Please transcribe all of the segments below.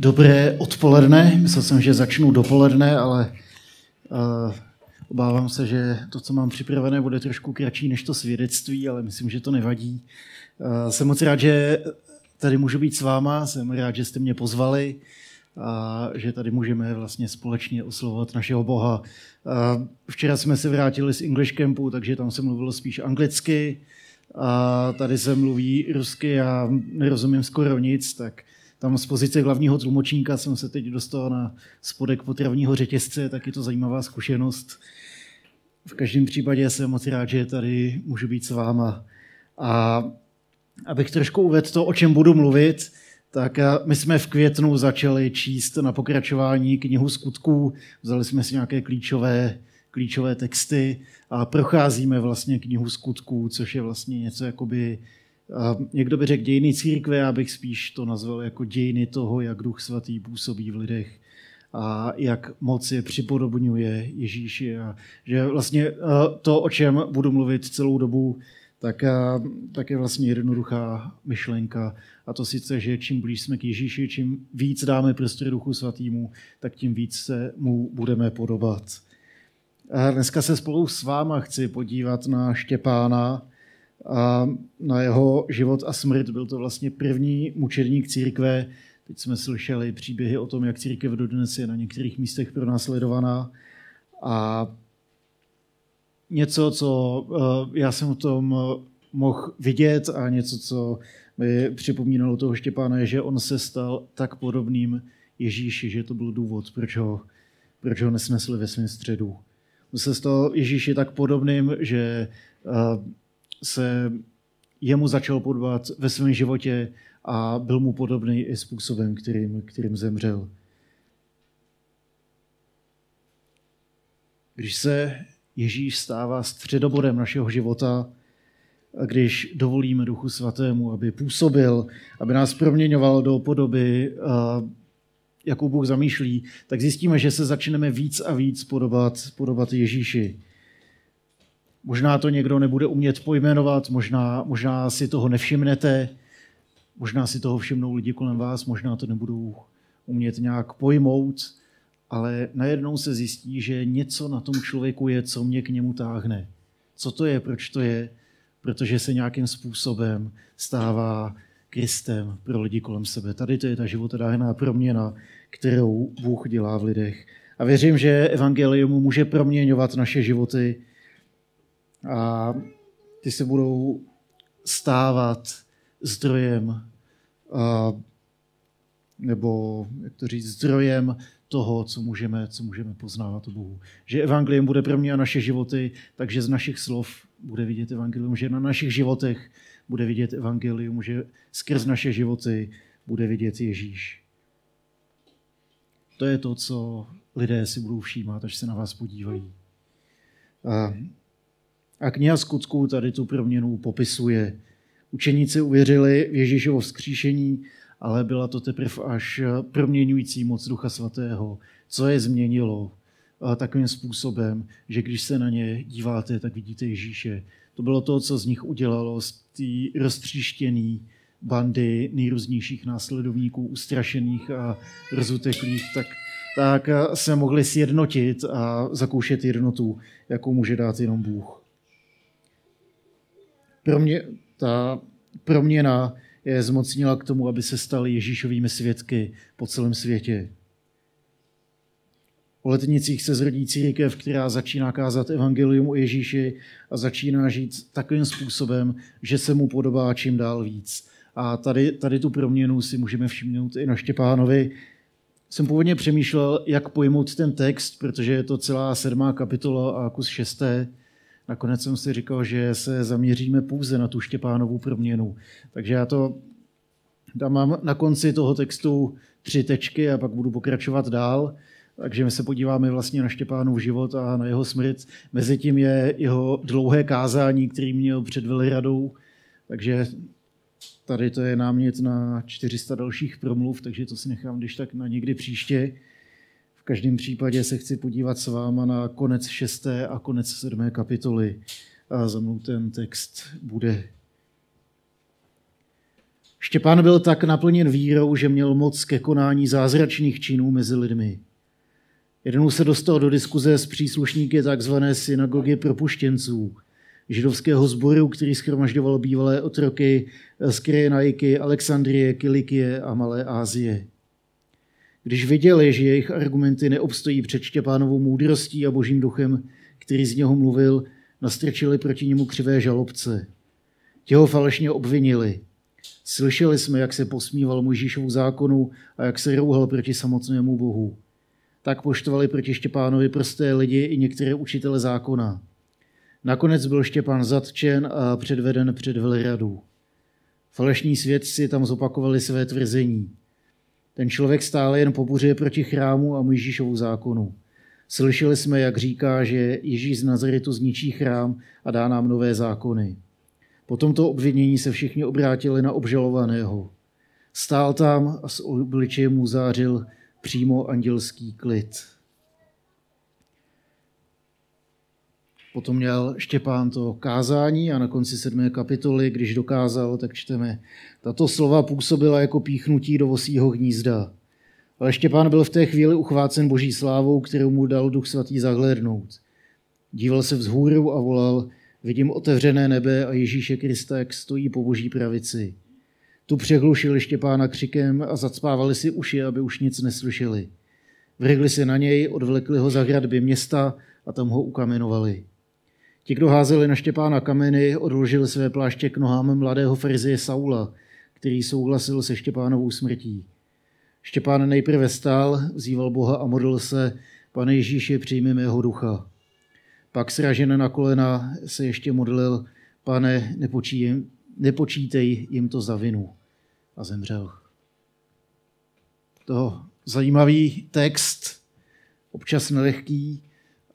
Dobré odpoledne. Myslel jsem, že začnu dopoledne, ale uh, obávám se, že to, co mám připravené, bude trošku kratší než to svědectví, ale myslím, že to nevadí. Uh, jsem moc rád, že tady můžu být s váma, jsem rád, že jste mě pozvali a že tady můžeme vlastně společně oslovovat našeho Boha. Uh, včera jsme se vrátili z English Campu, takže tam se mluvilo spíš anglicky a tady se mluví rusky a nerozumím skoro nic, tak tam z pozice hlavního tlumočníka jsem se teď dostal na spodek potravního řetězce, tak je to zajímavá zkušenost. V každém případě jsem moc rád, že tady můžu být s váma. A abych trošku uvedl to, o čem budu mluvit, tak my jsme v květnu začali číst na pokračování knihu skutků. Vzali jsme si nějaké klíčové, klíčové texty a procházíme vlastně knihu skutků, což je vlastně něco jakoby někdo by řekl dějiny církve, já bych spíš to nazval jako dějiny toho, jak Duch Svatý působí v lidech a jak moc je připodobňuje Ježíši. A že vlastně to, o čem budu mluvit celou dobu, tak, tak je vlastně jednoduchá myšlenka. A to sice, že čím blíž jsme k Ježíši, čím víc dáme prostor Duchu Svatýmu, tak tím víc se mu budeme podobat. A dneska se spolu s váma chci podívat na Štěpána, a na jeho život a smrt. Byl to vlastně první mučedník církve. Teď jsme slyšeli příběhy o tom, jak církev dodnes je na některých místech pronásledovaná. A něco, co eh, já jsem o tom eh, mohl vidět a něco, co mi připomínalo toho Štěpána, je, že on se stal tak podobným Ježíši, že to byl důvod, proč ho, proč ho nesnesli ve svém středu. On se stal Ježíši tak podobným, že eh, se jemu začal podobat ve svém životě a byl mu podobný i způsobem, kterým, kterým zemřel. Když se Ježíš stává středobodem našeho života, a když dovolíme Duchu Svatému, aby působil, aby nás proměňoval do podoby, jakou Bůh zamýšlí, tak zjistíme, že se začneme víc a víc podobat, podobat Ježíši. Možná to někdo nebude umět pojmenovat, možná, možná si toho nevšimnete, možná si toho všimnou lidi kolem vás, možná to nebudou umět nějak pojmout, ale najednou se zjistí, že něco na tom člověku je, co mě k němu táhne. Co to je, proč to je? Protože se nějakým způsobem stává Kristem pro lidi kolem sebe. Tady to je ta životodárná proměna, kterou Bůh dělá v lidech. A věřím, že evangelium může proměňovat naše životy, a ty se budou stávat zdrojem, a, nebo jak to říct, zdrojem toho, co můžeme, co můžeme poznávat o Bohu. Že evangelium bude pro mě a naše životy, takže z našich slov bude vidět evangelium, že na našich životech bude vidět evangelium, že skrz naše životy bude vidět Ježíš. To je to, co lidé si budou všímat, až se na vás podívají. A a kniha skutků tady tu proměnu popisuje. Učeníci uvěřili v Ježíšovo vzkříšení, ale byla to teprve až proměňující moc Ducha Svatého, co je změnilo takovým způsobem, že když se na ně díváte, tak vidíte Ježíše. To bylo to, co z nich udělalo z té roztříštěné bandy nejrůznějších následovníků, ustrašených a rozuteklých, tak, tak se mohli sjednotit a zakoušet jednotu, jakou může dát jenom Bůh. Pro mě ta proměna je zmocnila k tomu, aby se stali Ježíšovými svědky po celém světě. O letnicích se zrodí církev, která začíná kázat evangelium o Ježíši a začíná žít takovým způsobem, že se mu podobá čím dál víc. A tady, tady tu proměnu si můžeme všimnout i na Štěpánovi. Jsem původně přemýšlel, jak pojmout ten text, protože je to celá sedmá kapitola a kus šesté. Nakonec jsem si říkal, že se zaměříme pouze na tu Štěpánovou proměnu. Takže já to tam mám na konci toho textu tři tečky a pak budu pokračovat dál. Takže my se podíváme vlastně na Štěpánův život a na jeho smrt. Mezitím je jeho dlouhé kázání, který měl před Veliradou. Takže tady to je námět na 400 dalších promluv, takže to si nechám když tak na někdy příště každém případě se chci podívat s váma na konec šesté a konec sedmé kapitoly. A za mnou ten text bude. Štěpán byl tak naplněn vírou, že měl moc ke konání zázračných činů mezi lidmi. Jednou se dostal do diskuze s příslušníky tzv. synagogy propuštěnců, židovského sboru, který schromažďoval bývalé otroky z Kyrenaiky, Alexandrie, Kilikie a Malé Ázie. Když viděli, že jejich argumenty neobstojí před Štěpánovou moudrostí a božím duchem, který z něho mluvil, nastrčili proti němu křivé žalobce. Ti ho falešně obvinili. Slyšeli jsme, jak se posmíval Mojžíšovu zákonu a jak se rouhal proti samotnému Bohu. Tak poštovali proti Štěpánovi prosté lidi i některé učitele zákona. Nakonec byl Štěpán zatčen a předveden před velradu. Falešní svědci tam zopakovali své tvrzení. Ten člověk stále jen pobuřuje proti chrámu a Mojžíšovu zákonu. Slyšeli jsme, jak říká, že Ježíš z Nazaretu zničí chrám a dá nám nové zákony. Po tomto obvinění se všichni obrátili na obžalovaného. Stál tam a s obličejem mu zářil přímo andělský klid. Potom měl Štěpán to kázání a na konci sedmé kapitoly, když dokázal, tak čteme, tato slova působila jako píchnutí do vosího hnízda. Ale Štěpán byl v té chvíli uchvácen boží slávou, kterou mu dal duch svatý zahlédnout. Díval se vzhůru a volal, vidím otevřené nebe a Ježíše Krista, jak stojí po boží pravici. Tu přehlušili Štěpána křikem a zacpávali si uši, aby už nic neslyšeli. Vrhli se na něj, odvlekli ho za hradby města a tam ho ukamenovali. Ti, kdo házeli na Štěpána kameny, odložili své pláště k nohám mladého farizie Saula, který souhlasil se Štěpánovou smrtí. Štěpán nejprve stál, vzýval Boha a modlil se, pane Ježíši, přijmi mého ducha. Pak sražen na kolena se ještě modlil, pane, nepočítej jim to za vinu. A zemřel. To zajímavý text, občas nelehký,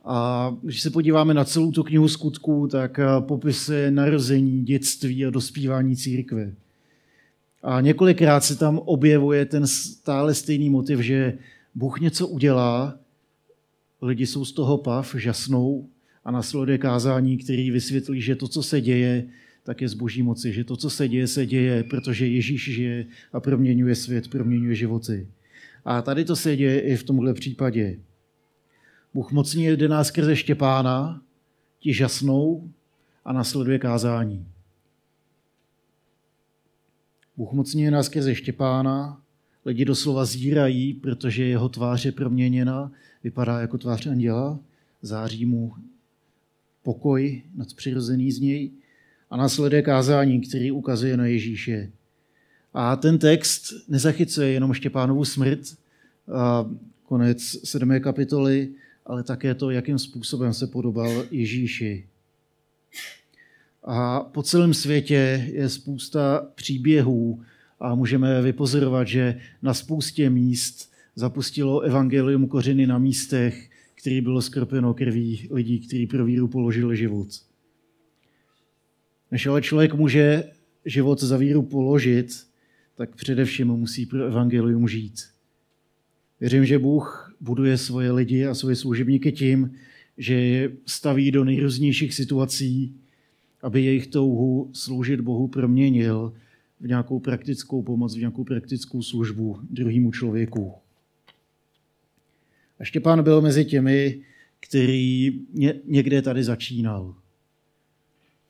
a když se podíváme na celou tu knihu skutků, tak eh, popisuje narození, dětství a dospívání církve. A několikrát se tam objevuje ten stále stejný motiv, že Bůh něco udělá, lidi jsou z toho pav, žasnou a následuje kázání, který vysvětlí, že to, co se děje, tak je z boží moci, že to, co se děje, se děje, protože Ježíš žije a proměňuje svět, proměňuje životy. A tady to se děje i v tomhle případě. Bůh mocně jde nás skrze Štěpána, ti žasnou a nasleduje kázání. Bůh mocně nás skrze Štěpána, lidi doslova zírají, protože jeho tvář je proměněna, vypadá jako tvář anděla, září mu pokoj nadpřirozený z něj a následuje kázání, který ukazuje na Ježíše. A ten text nezachycuje jenom Štěpánovu smrt, a konec sedmé kapitoly, ale také to, jakým způsobem se podobal Ježíši. A po celém světě je spousta příběhů a můžeme vypozorovat, že na spoustě míst zapustilo evangelium kořeny na místech, který bylo skropeno krví lidí, kteří pro víru položili život. Než ale člověk může život za víru položit, tak především musí pro evangelium žít. Věřím, že Bůh buduje svoje lidi a svoje služebníky tím, že je staví do nejrůznějších situací, aby jejich touhu sloužit Bohu proměnil v nějakou praktickou pomoc, v nějakou praktickou službu druhému člověku. A Štěpán byl mezi těmi, který někde tady začínal.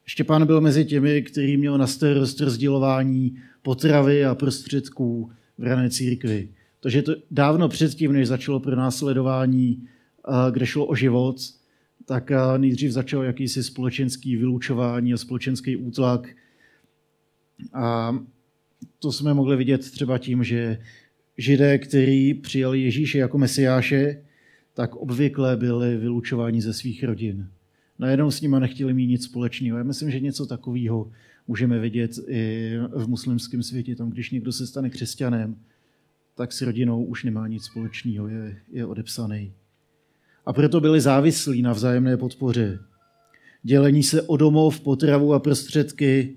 Štěpán byl mezi těmi, který měl na starost rozdělování potravy a prostředků v rané církvi. Takže to dávno předtím, než začalo pro následování, kde šlo o život, tak nejdřív začalo jakýsi společenský vylučování a společenský útlak. A to jsme mohli vidět třeba tím, že židé, kteří přijali Ježíše jako mesiáše, tak obvykle byli vylučováni ze svých rodin. Najednou s nimi nechtěli mít nic společného. Já myslím, že něco takového můžeme vidět i v muslimském světě, tam když někdo se stane křesťanem, tak s rodinou už nemá nic společného, je, je odepsaný. A proto byli závislí na vzájemné podpoře. Dělení se o domov, potravu a prostředky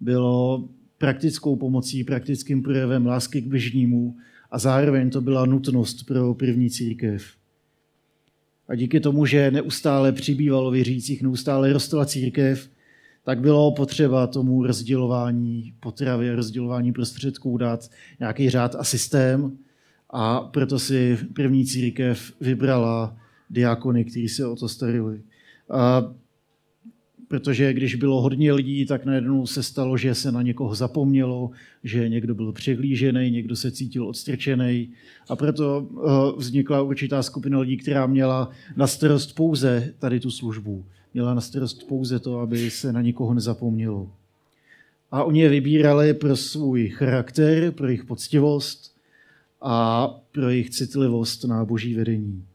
bylo praktickou pomocí, praktickým projevem lásky k bližnímu a zároveň to byla nutnost pro první církev. A díky tomu, že neustále přibývalo věřících, neustále rostla církev, tak bylo potřeba tomu rozdělování potravy, rozdělování prostředků dát nějaký řád a systém a proto si první církev vybrala diakony, kteří se o to starili. A protože když bylo hodně lidí, tak najednou se stalo, že se na někoho zapomnělo, že někdo byl přehlížený, někdo se cítil odstrčený a proto eh, vznikla určitá skupina lidí, která měla na starost pouze tady tu službu. Měla na starost pouze to, aby se na někoho nezapomnělo. A oni je vybírali pro svůj charakter, pro jejich poctivost a pro jejich citlivost na boží vedení.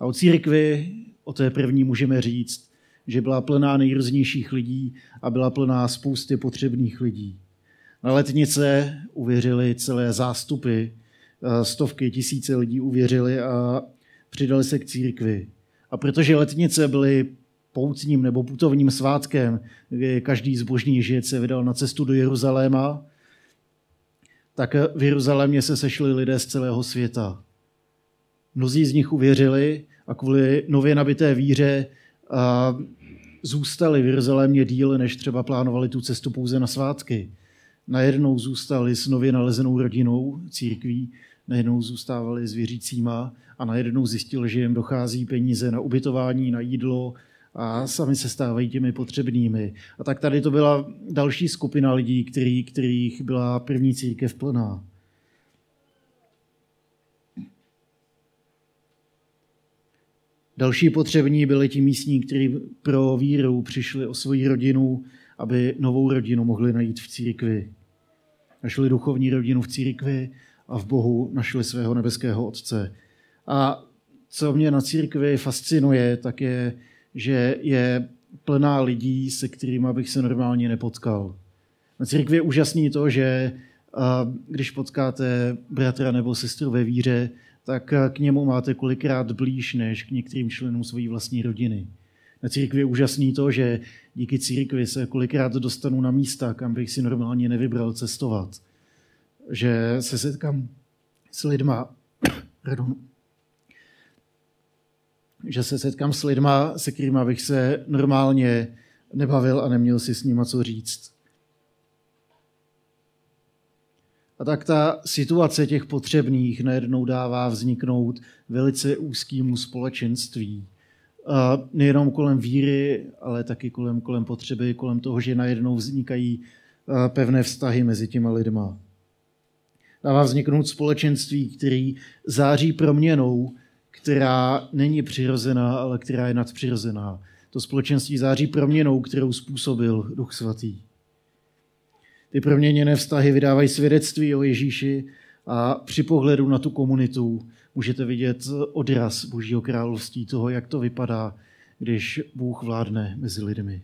A o církvi o té první můžeme říct, že byla plná nejrůznějších lidí a byla plná spousty potřebných lidí. Na letnice uvěřili celé zástupy, stovky, tisíce lidí uvěřili a přidali se k církvi. A protože letnice byly poutním nebo putovním svátkem, kdy každý zbožný žid se vydal na cestu do Jeruzaléma, tak v Jeruzalémě se sešli lidé z celého světa. Mnozí z nich uvěřili a kvůli nově nabité víře a zůstali v Jeruzalémě díl, než třeba plánovali tu cestu pouze na svátky. Najednou zůstali s nově nalezenou rodinou církví, najednou zůstávali s věřícíma a najednou zjistili, že jim dochází peníze na ubytování, na jídlo a sami se stávají těmi potřebnými. A tak tady to byla další skupina lidí, který, kterých byla první církev plná. Další potřební byli ti místní, kteří pro víru přišli o svoji rodinu, aby novou rodinu mohli najít v církvi. Našli duchovní rodinu v církvi a v Bohu našli svého nebeského Otce. A co mě na církvi fascinuje, tak je, že je plná lidí, se kterými bych se normálně nepotkal. Na církvi je úžasný to, že když potkáte bratra nebo sestru ve víře, tak k němu máte kolikrát blíž než k některým členům své vlastní rodiny. Na církvi je úžasný to, že díky církvi se kolikrát dostanu na místa, kam bych si normálně nevybral cestovat. Že se setkám s lidma, pardon, že se setkám s lidma, se kterými bych se normálně nebavil a neměl si s nima co říct. A tak ta situace těch potřebných najednou dává vzniknout velice úzkému společenství. A nejenom kolem víry, ale taky kolem, kolem potřeby, kolem toho, že najednou vznikají pevné vztahy mezi těma lidma. Dává vzniknout společenství, který září proměnou, která není přirozená, ale která je nadpřirozená. To společenství září proměnou, kterou způsobil Duch Svatý. Ty proměněné vztahy vydávají svědectví o Ježíši a při pohledu na tu komunitu můžete vidět odraz Božího království, toho, jak to vypadá, když Bůh vládne mezi lidmi.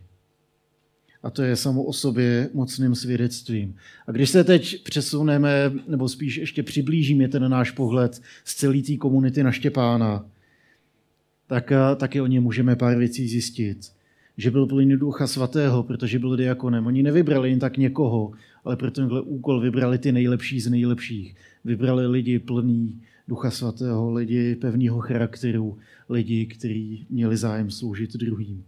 A to je samo o sobě mocným svědectvím. A když se teď přesuneme, nebo spíš ještě přiblížíme ten náš pohled z celé té komunity na Štěpána, tak taky o něm můžeme pár věcí zjistit že byl plný ducha svatého, protože byl diakonem. Oni nevybrali jen tak někoho, ale pro tenhle úkol vybrali ty nejlepší z nejlepších. Vybrali lidi plný ducha svatého, lidi pevného charakteru, lidi, kteří měli zájem sloužit druhým.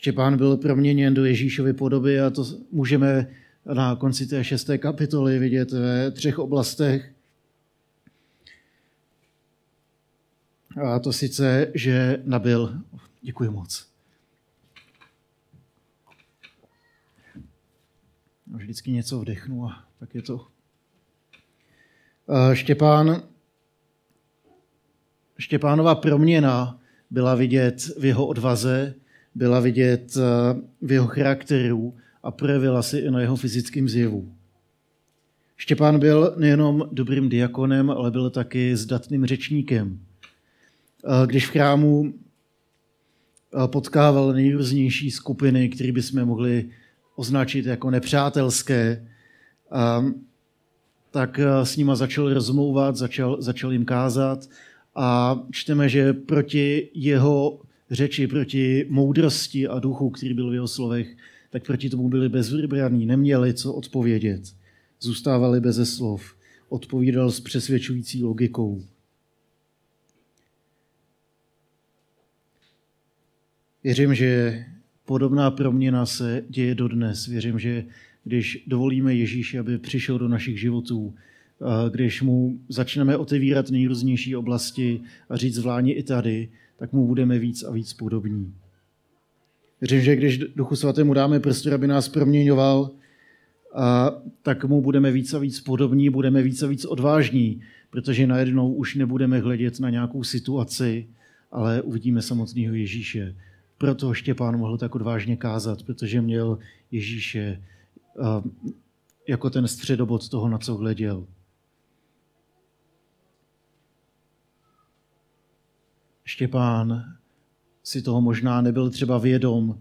Štěpán byl proměněn do Ježíšovy podoby a to můžeme na konci té šesté kapitoly vidět ve třech oblastech. A to sice, že nabil, děkuji moc. Vždycky něco vdechnu a tak je to. Štěpán, Štěpánova proměna byla vidět v jeho odvaze, byla vidět v jeho charakteru a projevila se i na jeho fyzickém zjevu. Štěpán byl nejenom dobrým diakonem, ale byl taky zdatným řečníkem. Eh, když v chrámu eh, potkával nejrůznější skupiny, které bychom mohli označit jako nepřátelské, tak eh, s nima začal rozmlouvat, začal, začal jim kázat a čteme, že proti jeho řeči, proti moudrosti a duchu, který byl v jeho slovech, tak proti tomu byli bezvybraní, neměli co odpovědět. Zůstávali beze slov. Odpovídal s přesvědčující logikou. Věřím, že podobná proměna se děje dodnes. Věřím, že když dovolíme Ježíši, aby přišel do našich životů, když mu začneme otevírat nejrůznější oblasti a říct zvládni i tady, tak mu budeme víc a víc podobní. Věřím, že když Duchu Svatému dáme prostor, aby nás proměňoval, a tak mu budeme víc a víc podobní, budeme víc a víc odvážní, protože najednou už nebudeme hledět na nějakou situaci, ale uvidíme samotného Ježíše. Proto Štěpán mohl tak odvážně kázat, protože měl Ježíše jako ten středobod toho, na co hleděl. Štěpán si toho možná nebyl třeba vědom,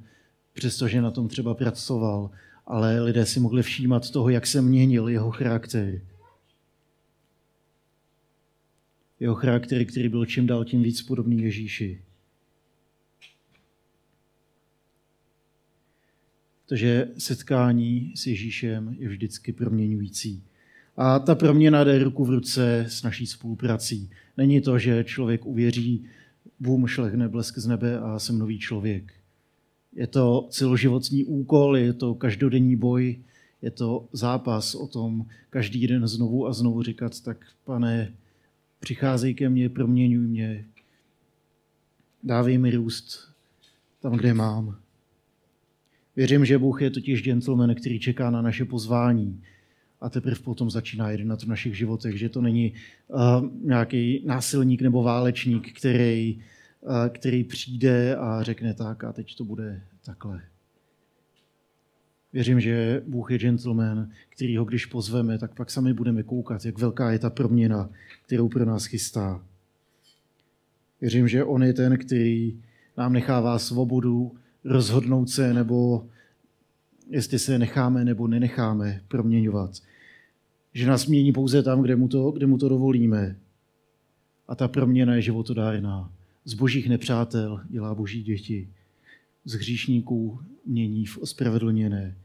přestože na tom třeba pracoval, ale lidé si mohli všímat toho, jak se měnil jeho charakter. Jeho charakter, který byl čím dál tím víc podobný Ježíši. Takže setkání s Ježíšem je vždycky proměňující. A ta proměna jde ruku v ruce s naší spoluprací. Není to, že člověk uvěří, bům, šlehne blesk z nebe a jsem nový člověk. Je to celoživotní úkol, je to každodenní boj, je to zápas o tom každý den znovu a znovu říkat, tak pane, přicházej ke mně, proměňuj mě, dávej mi růst tam, kde mám. Věřím, že Bůh je totiž gentleman, který čeká na naše pozvání a teprve potom začíná jednat v našich životech, že to není uh, nějaký násilník nebo válečník, který, uh, který přijde a řekne tak a teď to bude takhle. Věřím, že Bůh je gentleman, který ho když pozveme, tak pak sami budeme koukat, jak velká je ta proměna, kterou pro nás chystá. Věřím, že On je ten, který nám nechává svobodu rozhodnout se, nebo jestli se necháme nebo nenecháme proměňovat. Že nás mění pouze tam, kde mu to, kde mu to dovolíme. A ta proměna je životodárná. Z božích nepřátel dělá boží děti. Z hříšníků mění v ospravedlněné.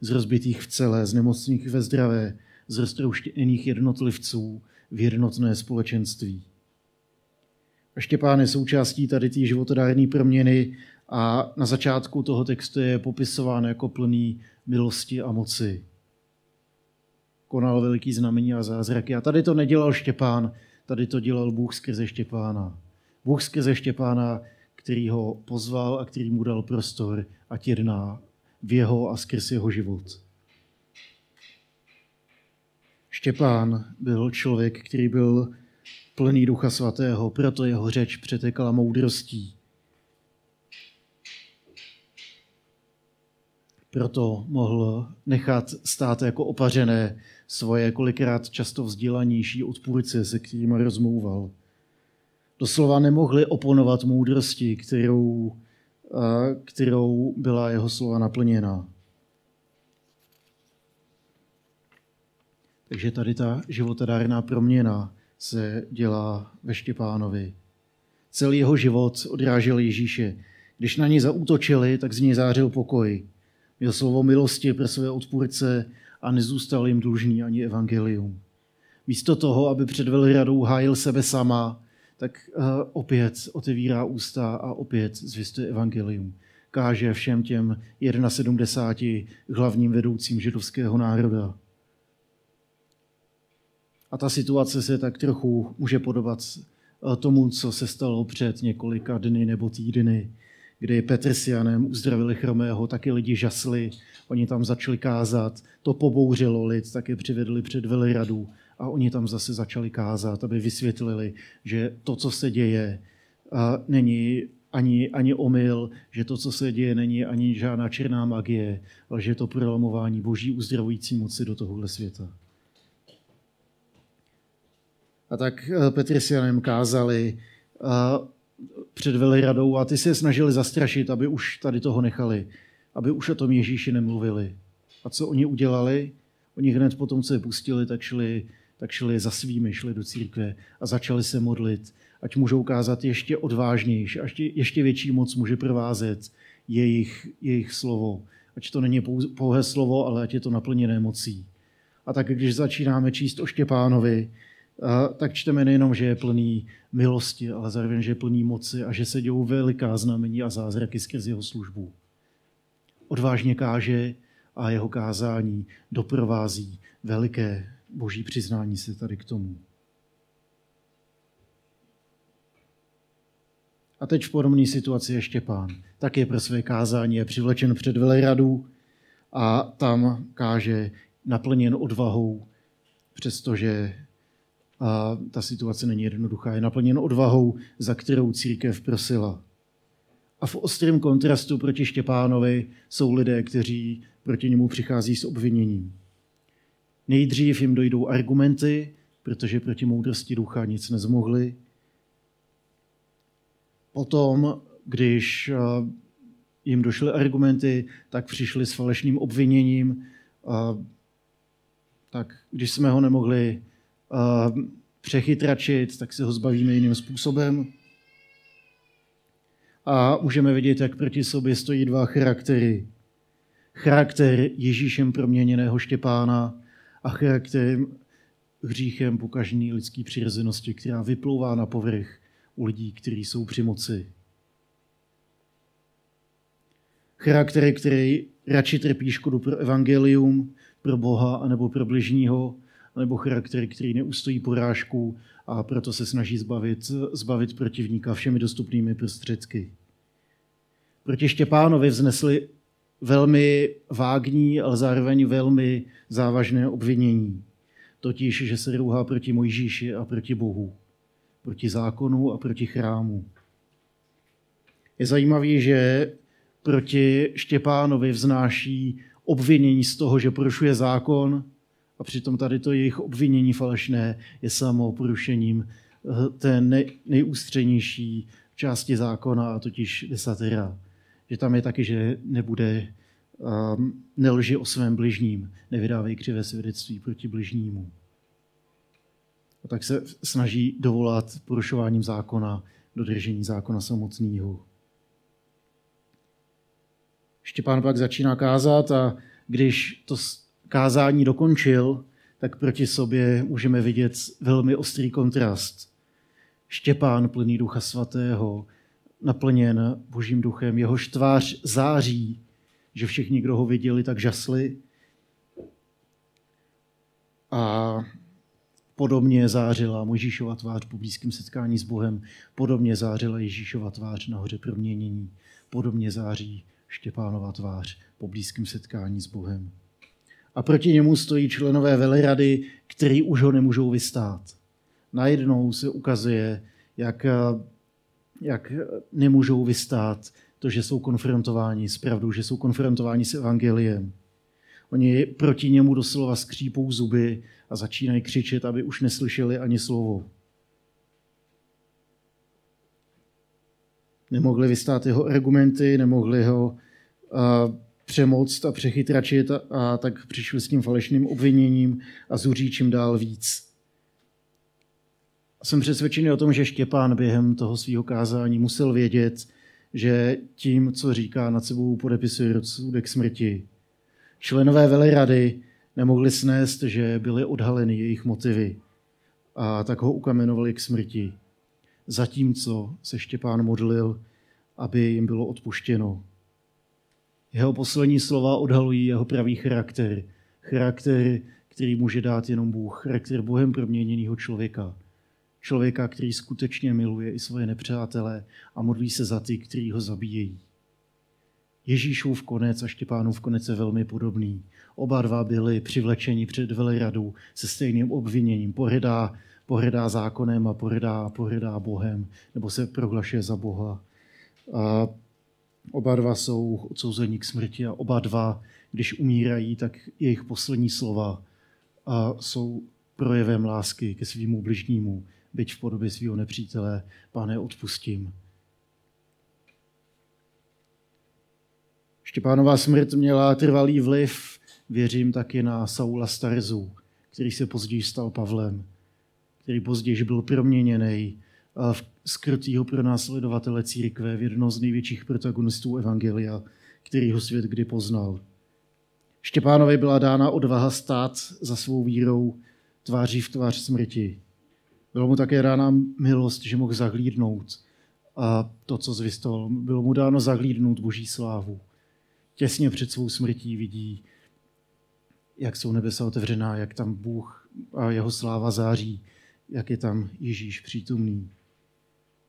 Z rozbitých v celé, z nemocných ve zdravé, z roztrouštěných jednotlivců v jednotné společenství. A Štěpán je součástí tady té životodárné proměny a na začátku toho textu je popisován jako plný milosti a moci. Konal veliký znamení a zázraky. A tady to nedělal Štěpán, tady to dělal Bůh skrze Štěpána. Bůh skrze Štěpána, který ho pozval a který mu dal prostor, ať jedná v jeho a skrz jeho život. Štěpán byl člověk, který byl plný ducha svatého, proto jeho řeč přetekala moudrostí. Proto mohl nechat stát jako opařené svoje kolikrát často vzdělanější odpůrce, se kterými rozmlouval. Doslova nemohli oponovat moudrosti, kterou, kterou byla jeho slova naplněna. Takže tady ta životadárná proměna se dělá ve Štěpánovi. Celý jeho život odrážel Ježíše. Když na něj zaútočili, tak z něj zářil pokoj. Měl slovo milosti pro své odpůrce a nezůstal jim dlužný ani evangelium. Místo toho, aby před velradou hájil sebe sama, tak uh, opět otevírá ústa a opět zvěstuje evangelium. Káže všem těm 71 hlavním vedoucím židovského národa. A ta situace se tak trochu může podobat eh, tomu, co se stalo před několika dny nebo týdny, kdy Petr s Janem uzdravili chromého, taky lidi žasli, oni tam začali kázat, to pobouřilo lid, tak je přivedli před veliradu a oni tam zase začali kázat, aby vysvětlili, že to, co se děje, není ani, ani omyl, že to, co se děje, není ani žádná černá magie, ale že je to prolamování boží uzdravující moci do tohohle světa. A tak eh, Petr s Janem kázali před veliradou a ty se snažili zastrašit, aby už tady toho nechali, aby už o tom Ježíši nemluvili. A co oni udělali? Oni hned potom, co je pustili, tak šli, tak šli za svými, šli do církve a začali se modlit, ať můžou kázat ještě odvážnější, až ještě větší moc může provázet jejich, jejich slovo. Ať to není pouhé slovo, ale ať je to naplněné mocí. A tak, když začínáme číst o Štěpánovi, tak čteme nejenom, že je plný milosti, ale zároveň, že je plný moci a že se dějou veliká znamení a zázraky skrz jeho službu. Odvážně káže a jeho kázání doprovází veliké boží přiznání se tady k tomu. A teď v podobné situaci je Štěpán. Tak je pro své kázání je přivlečen před veleradu a tam káže naplněn odvahou, přestože a ta situace není jednoduchá. Je naplněn odvahou, za kterou církev prosila. A v ostrém kontrastu proti Štěpánovi jsou lidé, kteří proti němu přichází s obviněním. Nejdřív jim dojdou argumenty, protože proti moudrosti ducha nic nezmohli. Potom, když eh, jim došly argumenty, tak přišli s falešným obviněním. Tak když jsme ho nemohli přechytračit, tak se ho zbavíme jiným způsobem. A můžeme vidět, jak proti sobě stojí dva charaktery. Charakter Ježíšem proměněného Štěpána a charakter hříchem pokažný lidský přirozenosti, která vyplouvá na povrch u lidí, kteří jsou při moci. Charakter, který radši trpí škodu pro evangelium, pro Boha anebo pro bližního, nebo charakter, který neustojí porážku a proto se snaží zbavit, zbavit protivníka všemi dostupnými prostředky. Proti Štěpánovi vznesli velmi vágní, ale zároveň velmi závažné obvinění. Totiž, že se rouhá proti Mojžíši a proti Bohu, proti zákonu a proti chrámu. Je zajímavé, že proti Štěpánovi vznáší obvinění z toho, že porušuje zákon, a přitom tady to jejich obvinění falešné je samo porušením eh, té nejústřednější části zákona, a totiž desatera. Že tam je taky, že nebude um, nelži o svém bližním, nevydávej křivé svědectví proti bližnímu. A tak se snaží dovolat porušováním zákona dodržení zákona samotného. Štěpán pak začíná kázat a když to kázání dokončil, tak proti sobě můžeme vidět velmi ostrý kontrast. Štěpán plný ducha svatého, naplněn božím duchem, jehož tvář září, že všichni, kdo ho viděli, tak žasli. A podobně zářila Mojžíšova tvář po blízkém setkání s Bohem, podobně zářila Ježíšova tvář nahoře proměnění, podobně září Štěpánova tvář po blízkém setkání s Bohem a proti němu stojí členové velerady, který už ho nemůžou vystát. Najednou se ukazuje, jak, jak nemůžou vystát to, že jsou konfrontováni s pravdou, že jsou konfrontováni s evangeliem. Oni proti němu doslova skřípou zuby a začínají křičet, aby už neslyšeli ani slovo. Nemohli vystát jeho argumenty, nemohli ho uh, přemoct a přechytračit a, a tak přišli s tím falešným obviněním a zuří čím dál víc. Jsem přesvědčený o tom, že Štěpán během toho svého kázání musel vědět, že tím, co říká, nad sebou podepisuje rozsudek smrti. Členové velerady nemohli snést, že byly odhaleny jejich motivy a tak ho ukamenovali k smrti. Zatímco se Štěpán modlil, aby jim bylo odpuštěno. Jeho poslední slova odhalují jeho pravý charakter. Charakter, který může dát jenom Bůh. Charakter Bohem proměněného člověka. Člověka, který skutečně miluje i svoje nepřátelé a modlí se za ty, kteří ho zabíjejí. Ježíšův konec a Štěpánův konec je velmi podobný. Oba dva byli přivlečeni před veleradu se stejným obviněním. Pohrdá, pohrdá zákonem a pohrdá, pohrdá Bohem, nebo se prohlašuje za Boha. A Oba dva jsou odsouzeni k smrti a oba dva, když umírají, tak jejich poslední slova a jsou projevem lásky ke svýmu bližnímu, byť v podobě svého nepřítele, pane, odpustím. Štěpánová smrt měla trvalý vliv, věřím taky na Saula Starzu, který se později stal Pavlem, který později byl proměněný v skrtýho pronásledovatele církve, v jednoho z největších protagonistů Evangelia, který ho svět kdy poznal. Štěpánovi byla dána odvaha stát za svou vírou tváří v tvář smrti. Bylo mu také dána milost, že mohl zahlídnout a to, co zvistal. Bylo mu dáno zahlídnout boží slávu. Těsně před svou smrtí vidí, jak jsou nebesa otevřená, jak tam Bůh a jeho sláva září, jak je tam Ježíš přítomný.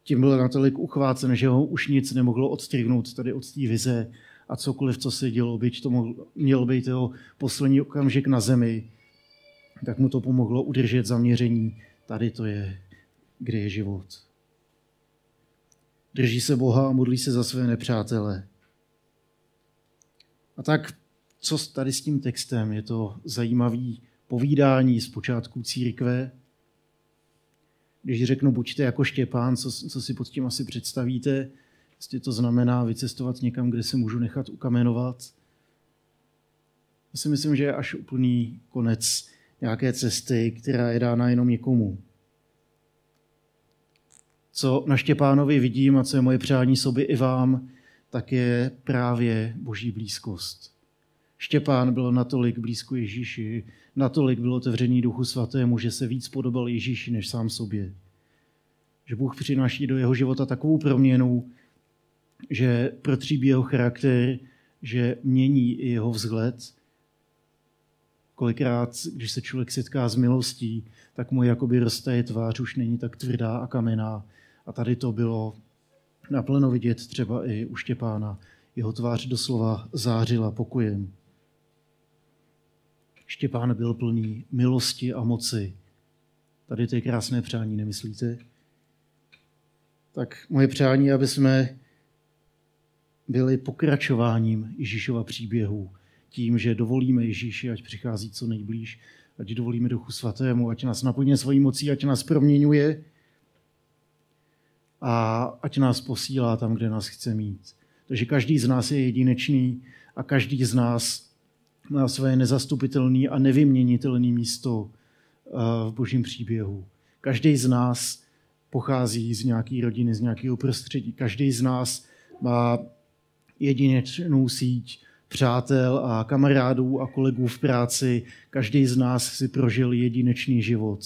Tím byl natolik uchvácen, že ho už nic nemohlo odstřihnout tady od té vize a cokoliv, co se dělo, byť to mohl, měl být jeho poslední okamžik na zemi, tak mu to pomohlo udržet zaměření. Tady to je, kde je život. Drží se Boha a modlí se za své nepřátele. A tak, co tady s tím textem? Je to zajímavý povídání z počátku církve. Když řeknu buďte jako Štěpán, co, co si pod tím asi představíte, Prostě to znamená vycestovat někam, kde se můžu nechat ukamenovat. Já si myslím, že je až úplný konec nějaké cesty, která je dána jenom někomu. Co na Štěpánovi vidím a co je moje přání sobě i vám, tak je právě boží blízkost. Štěpán byl natolik blízko Ježíši, natolik byl otevřený Duchu Svatému, že se víc podobal Ježíši než sám sobě. Že Bůh přináší do jeho života takovou proměnu, že protříbí jeho charakter, že mění i jeho vzhled. Kolikrát, když se člověk setká s milostí, tak mu jakoby roztaje tvář, už není tak tvrdá a kamenná. A tady to bylo naplno vidět třeba i u Štěpána. Jeho tvář doslova zářila pokojem. Štěpán byl plný milosti a moci. Tady to je krásné přání, nemyslíte? Tak moje přání, aby jsme byly pokračováním Ježíšova příběhu. Tím, že dovolíme Ježíši, ať přichází co nejblíž, ať dovolíme Duchu Svatému, ať nás naplně svojí mocí, ať nás proměňuje a ať nás posílá tam, kde nás chce mít. Takže každý z nás je jedinečný a každý z nás má své nezastupitelné a nevyměnitelné místo eh, v božím příběhu. Každý z nás pochází z nějaké rodiny, z nějakého prostředí. Každý z nás má jedinečnou síť přátel a kamarádů a kolegů v práci. Každý z nás si prožil jedinečný život.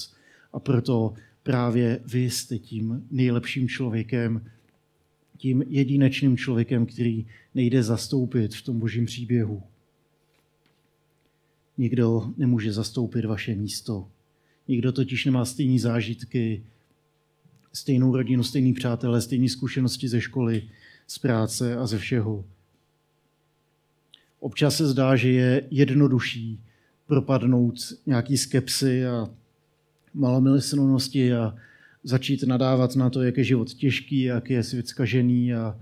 A proto právě vy jste tím nejlepším člověkem, tím jedinečným člověkem, který nejde zastoupit v tom božím příběhu. Nikdo nemůže zastoupit vaše místo. Nikdo totiž nemá stejné zážitky, stejnou rodinu, stejný přátelé, stejné zkušenosti ze školy, z práce a ze všeho. Občas se zdá, že je jednodušší propadnout nějaký skepsy a malomyslnosti a začít nadávat na to, jak je život těžký, jak je svět skažený a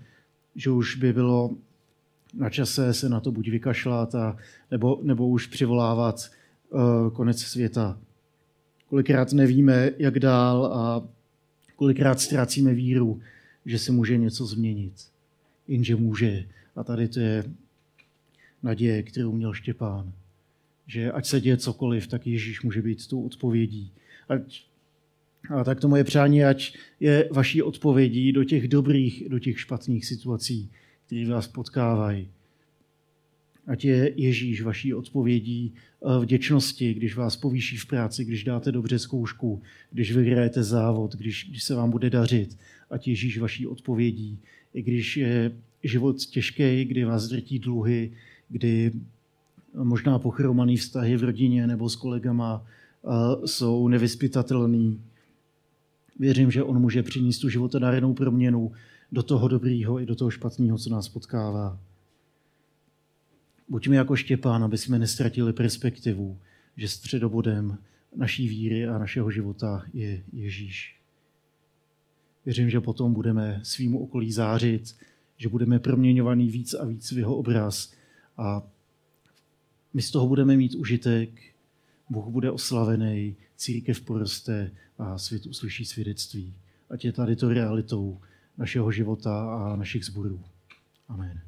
že už by bylo na čase se na to buď vykašlat, a, nebo, nebo už přivolávat uh, konec světa. Kolikrát nevíme, jak dál a kolikrát ztrácíme víru, že se může něco změnit jenže může. A tady to je naděje, kterou měl Štěpán. Že ať se děje cokoliv, tak Ježíš může být tou odpovědí. Ať, a tak to moje přání, ať je vaší odpovědí do těch dobrých, do těch špatných situací, které vás potkávají. Ať je Ježíš vaší odpovědí eh, vděčnosti, když vás povýší v práci, když dáte dobře zkoušku, když vyhrajete závod, když, když se vám bude dařit. Ať Ježíš vaší odpovědí i když je život těžký, kdy vás drtí dluhy, kdy možná pochromaný vztahy v rodině nebo s kolegama jsou nevyspytatelný. Věřím, že on může přinést tu životodárenou proměnu do toho dobrýho i do toho špatného, co nás potkává. Buďme jako Štěpán, aby jsme nestratili perspektivu, že středobodem naší víry a našeho života je Ježíš. Věřím, že potom budeme svým okolí zářit, že budeme proměňovaný víc a víc v jeho obraz a my z toho budeme mít užitek, Bůh bude oslavený, církev poroste a svět uslyší svědectví. Ať je tady to realitou našeho života a našich zborů. Amen.